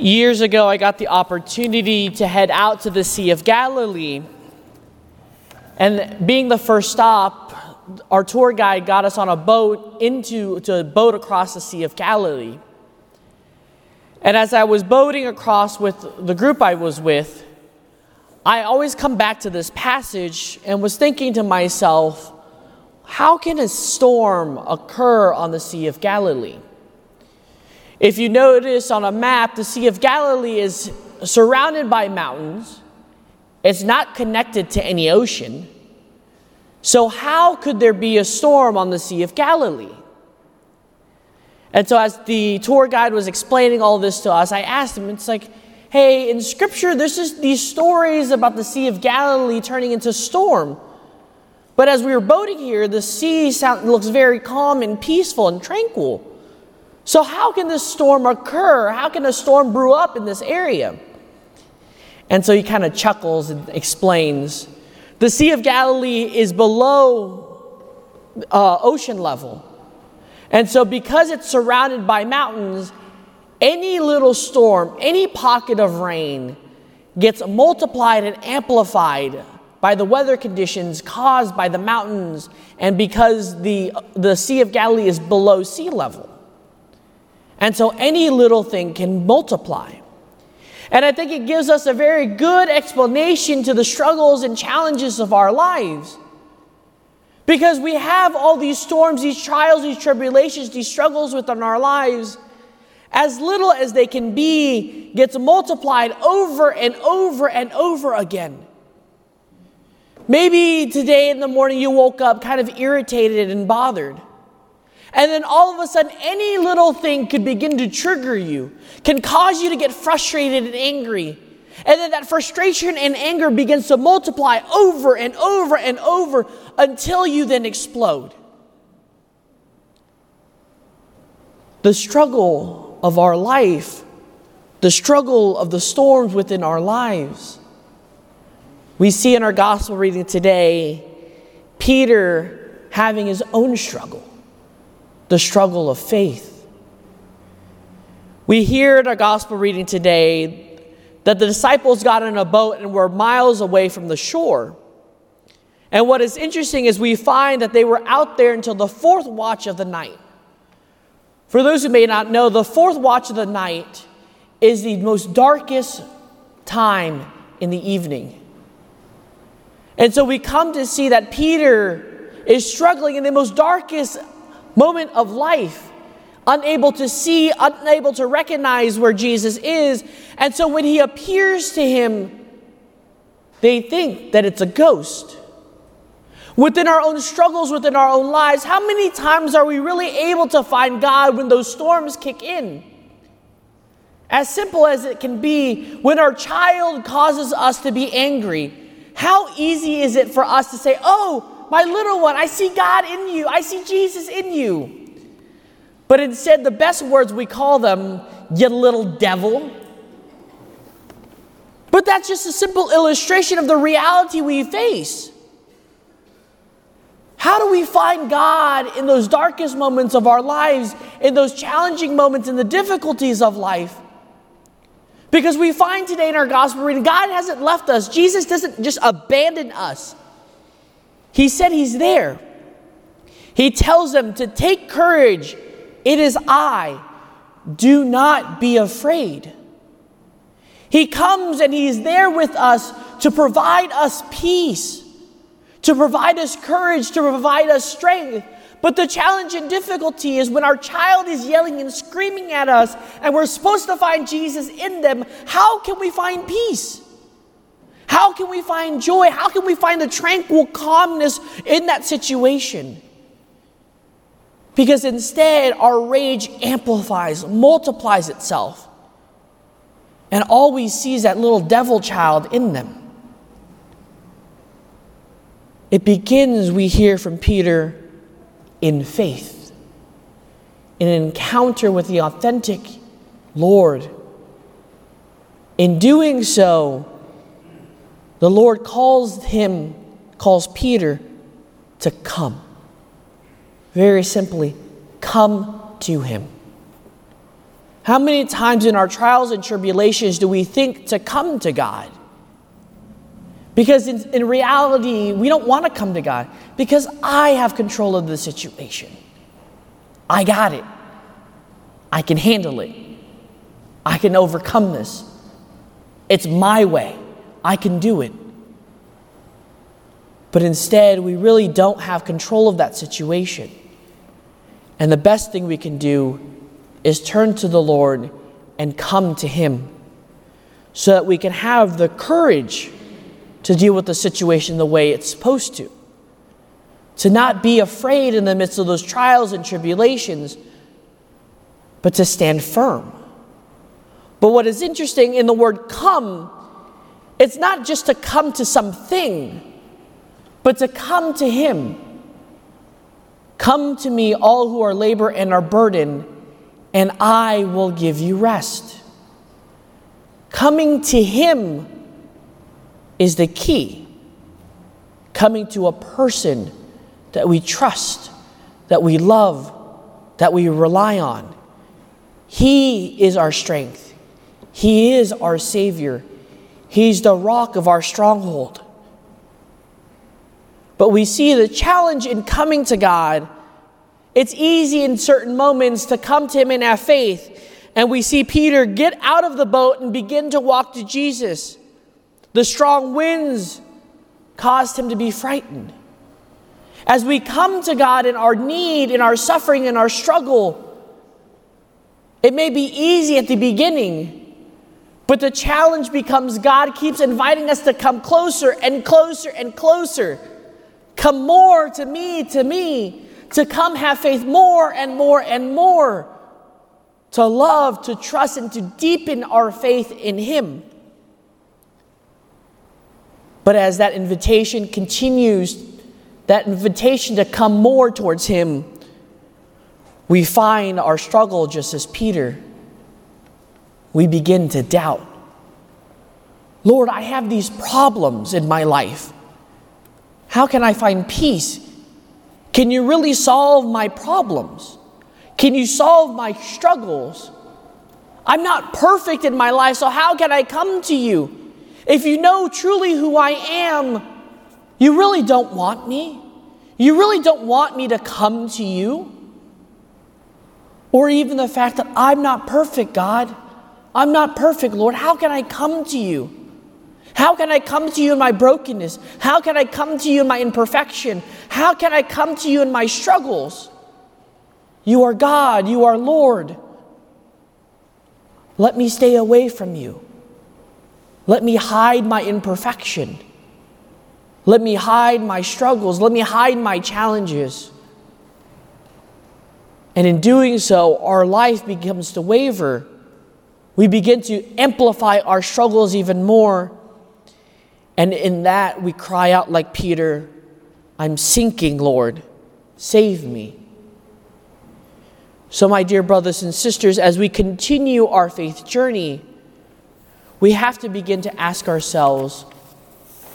Years ago, I got the opportunity to head out to the Sea of Galilee. And being the first stop, our tour guide got us on a boat into to a boat across the Sea of Galilee. And as I was boating across with the group I was with, I always come back to this passage and was thinking to myself, how can a storm occur on the Sea of Galilee? If you notice on a map, the Sea of Galilee is surrounded by mountains. It's not connected to any ocean. So, how could there be a storm on the Sea of Galilee? And so, as the tour guide was explaining all this to us, I asked him, it's like, hey, in scripture, there's just these stories about the Sea of Galilee turning into storm. But as we were boating here, the sea sound, looks very calm and peaceful and tranquil. So, how can this storm occur? How can a storm brew up in this area? And so he kind of chuckles and explains the Sea of Galilee is below uh, ocean level. And so, because it's surrounded by mountains, any little storm, any pocket of rain gets multiplied and amplified by the weather conditions caused by the mountains and because the, the Sea of Galilee is below sea level. And so any little thing can multiply. And I think it gives us a very good explanation to the struggles and challenges of our lives. Because we have all these storms, these trials, these tribulations, these struggles within our lives. As little as they can be gets multiplied over and over and over again. Maybe today in the morning you woke up kind of irritated and bothered. And then all of a sudden, any little thing could begin to trigger you, can cause you to get frustrated and angry. And then that frustration and anger begins to multiply over and over and over until you then explode. The struggle of our life, the struggle of the storms within our lives. We see in our gospel reading today Peter having his own struggle the struggle of faith. We hear in our gospel reading today that the disciples got in a boat and were miles away from the shore. And what is interesting is we find that they were out there until the fourth watch of the night. For those who may not know, the fourth watch of the night is the most darkest time in the evening. And so we come to see that Peter is struggling in the most darkest moment of life, unable to see, unable to recognize where Jesus is. And so when he appears to him, they think that it's a ghost. Within our own struggles, within our own lives, how many times are we really able to find God when those storms kick in? As simple as it can be, when our child causes us to be angry, how easy is it for us to say, Oh, my little one, I see God in you. I see Jesus in you. But instead, the best words we call them, you little devil. But that's just a simple illustration of the reality we face. How do we find God in those darkest moments of our lives, in those challenging moments, in the difficulties of life? Because we find today in our gospel reading, God hasn't left us. Jesus doesn't just abandon us. He said he's there. He tells them to take courage. It is I. Do not be afraid. He comes and he's there with us to provide us peace, to provide us courage, to provide us strength. But the challenge and difficulty is when our child is yelling and screaming at us and we're supposed to find Jesus in them, how can we find peace? How can we find joy? How can we find the tranquil calmness in that situation? Because instead, our rage amplifies, multiplies itself. And all we see is that little devil child in them. It begins, we hear from Peter, in faith, in an encounter with the authentic Lord. In doing so, the Lord calls him, calls Peter to come. Very simply, come to him. How many times in our trials and tribulations do we think to come to God? Because in, in reality, we don't want to come to God because I have control of the situation. I got it. I can handle it. I can overcome this. It's my way. I can do it. But instead, we really don't have control of that situation. And the best thing we can do is turn to the Lord and come to Him so that we can have the courage to deal with the situation the way it's supposed to. To not be afraid in the midst of those trials and tribulations, but to stand firm. But what is interesting in the word come, it's not just to come to something, but to come to Him. Come to me, all who are labor and are burdened, and I will give you rest. Coming to Him is the key. Coming to a person that we trust, that we love, that we rely on. He is our strength. He is our Savior. He's the rock of our stronghold. But we see the challenge in coming to God. It's easy in certain moments to come to Him and have faith. And we see Peter get out of the boat and begin to walk to Jesus. The strong winds caused him to be frightened. As we come to God in our need, in our suffering, in our struggle, it may be easy at the beginning, but the challenge becomes God keeps inviting us to come closer and closer and closer. Come more to me, to me, to come have faith more and more and more, to love, to trust, and to deepen our faith in Him. But as that invitation continues, that invitation to come more towards Him, we find our struggle just as Peter. We begin to doubt. Lord, I have these problems in my life. How can I find peace? Can you really solve my problems? Can you solve my struggles? I'm not perfect in my life, so how can I come to you? If you know truly who I am, you really don't want me. You really don't want me to come to you. Or even the fact that I'm not perfect, God. I'm not perfect, Lord. How can I come to you? How can I come to you in my brokenness? How can I come to you in my imperfection? How can I come to you in my struggles? You are God, you are Lord. Let me stay away from you. Let me hide my imperfection. Let me hide my struggles. Let me hide my challenges. And in doing so, our life begins to waver. We begin to amplify our struggles even more. And in that, we cry out like Peter, I'm sinking, Lord. Save me. So, my dear brothers and sisters, as we continue our faith journey, we have to begin to ask ourselves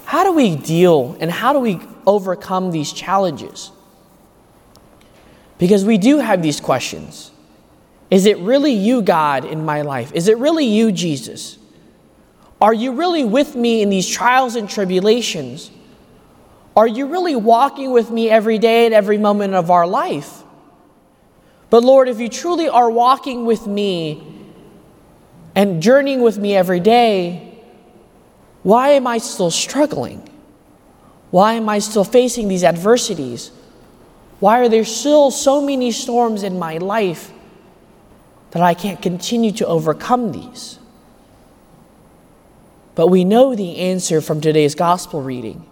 how do we deal and how do we overcome these challenges? Because we do have these questions. Is it really you, God, in my life? Is it really you, Jesus? Are you really with me in these trials and tribulations? Are you really walking with me every day and every moment of our life? But Lord, if you truly are walking with me and journeying with me every day, why am I still struggling? Why am I still facing these adversities? Why are there still so many storms in my life that I can't continue to overcome these? But we know the answer from today's gospel reading.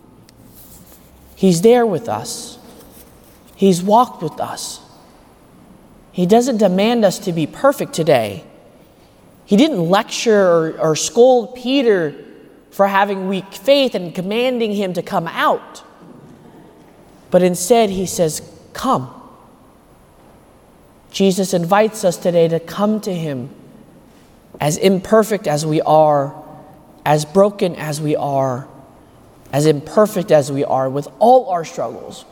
He's there with us, He's walked with us. He doesn't demand us to be perfect today. He didn't lecture or, or scold Peter for having weak faith and commanding him to come out. But instead, he says, Come. Jesus invites us today to come to him as imperfect as we are, as broken as we are, as imperfect as we are, with all our struggles,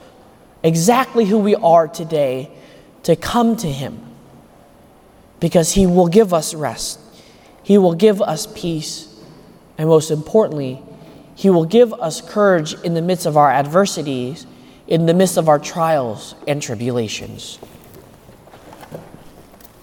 exactly who we are today, to come to him. Because He will give us rest, He will give us peace, and most importantly, He will give us courage in the midst of our adversities, in the midst of our trials and tribulations.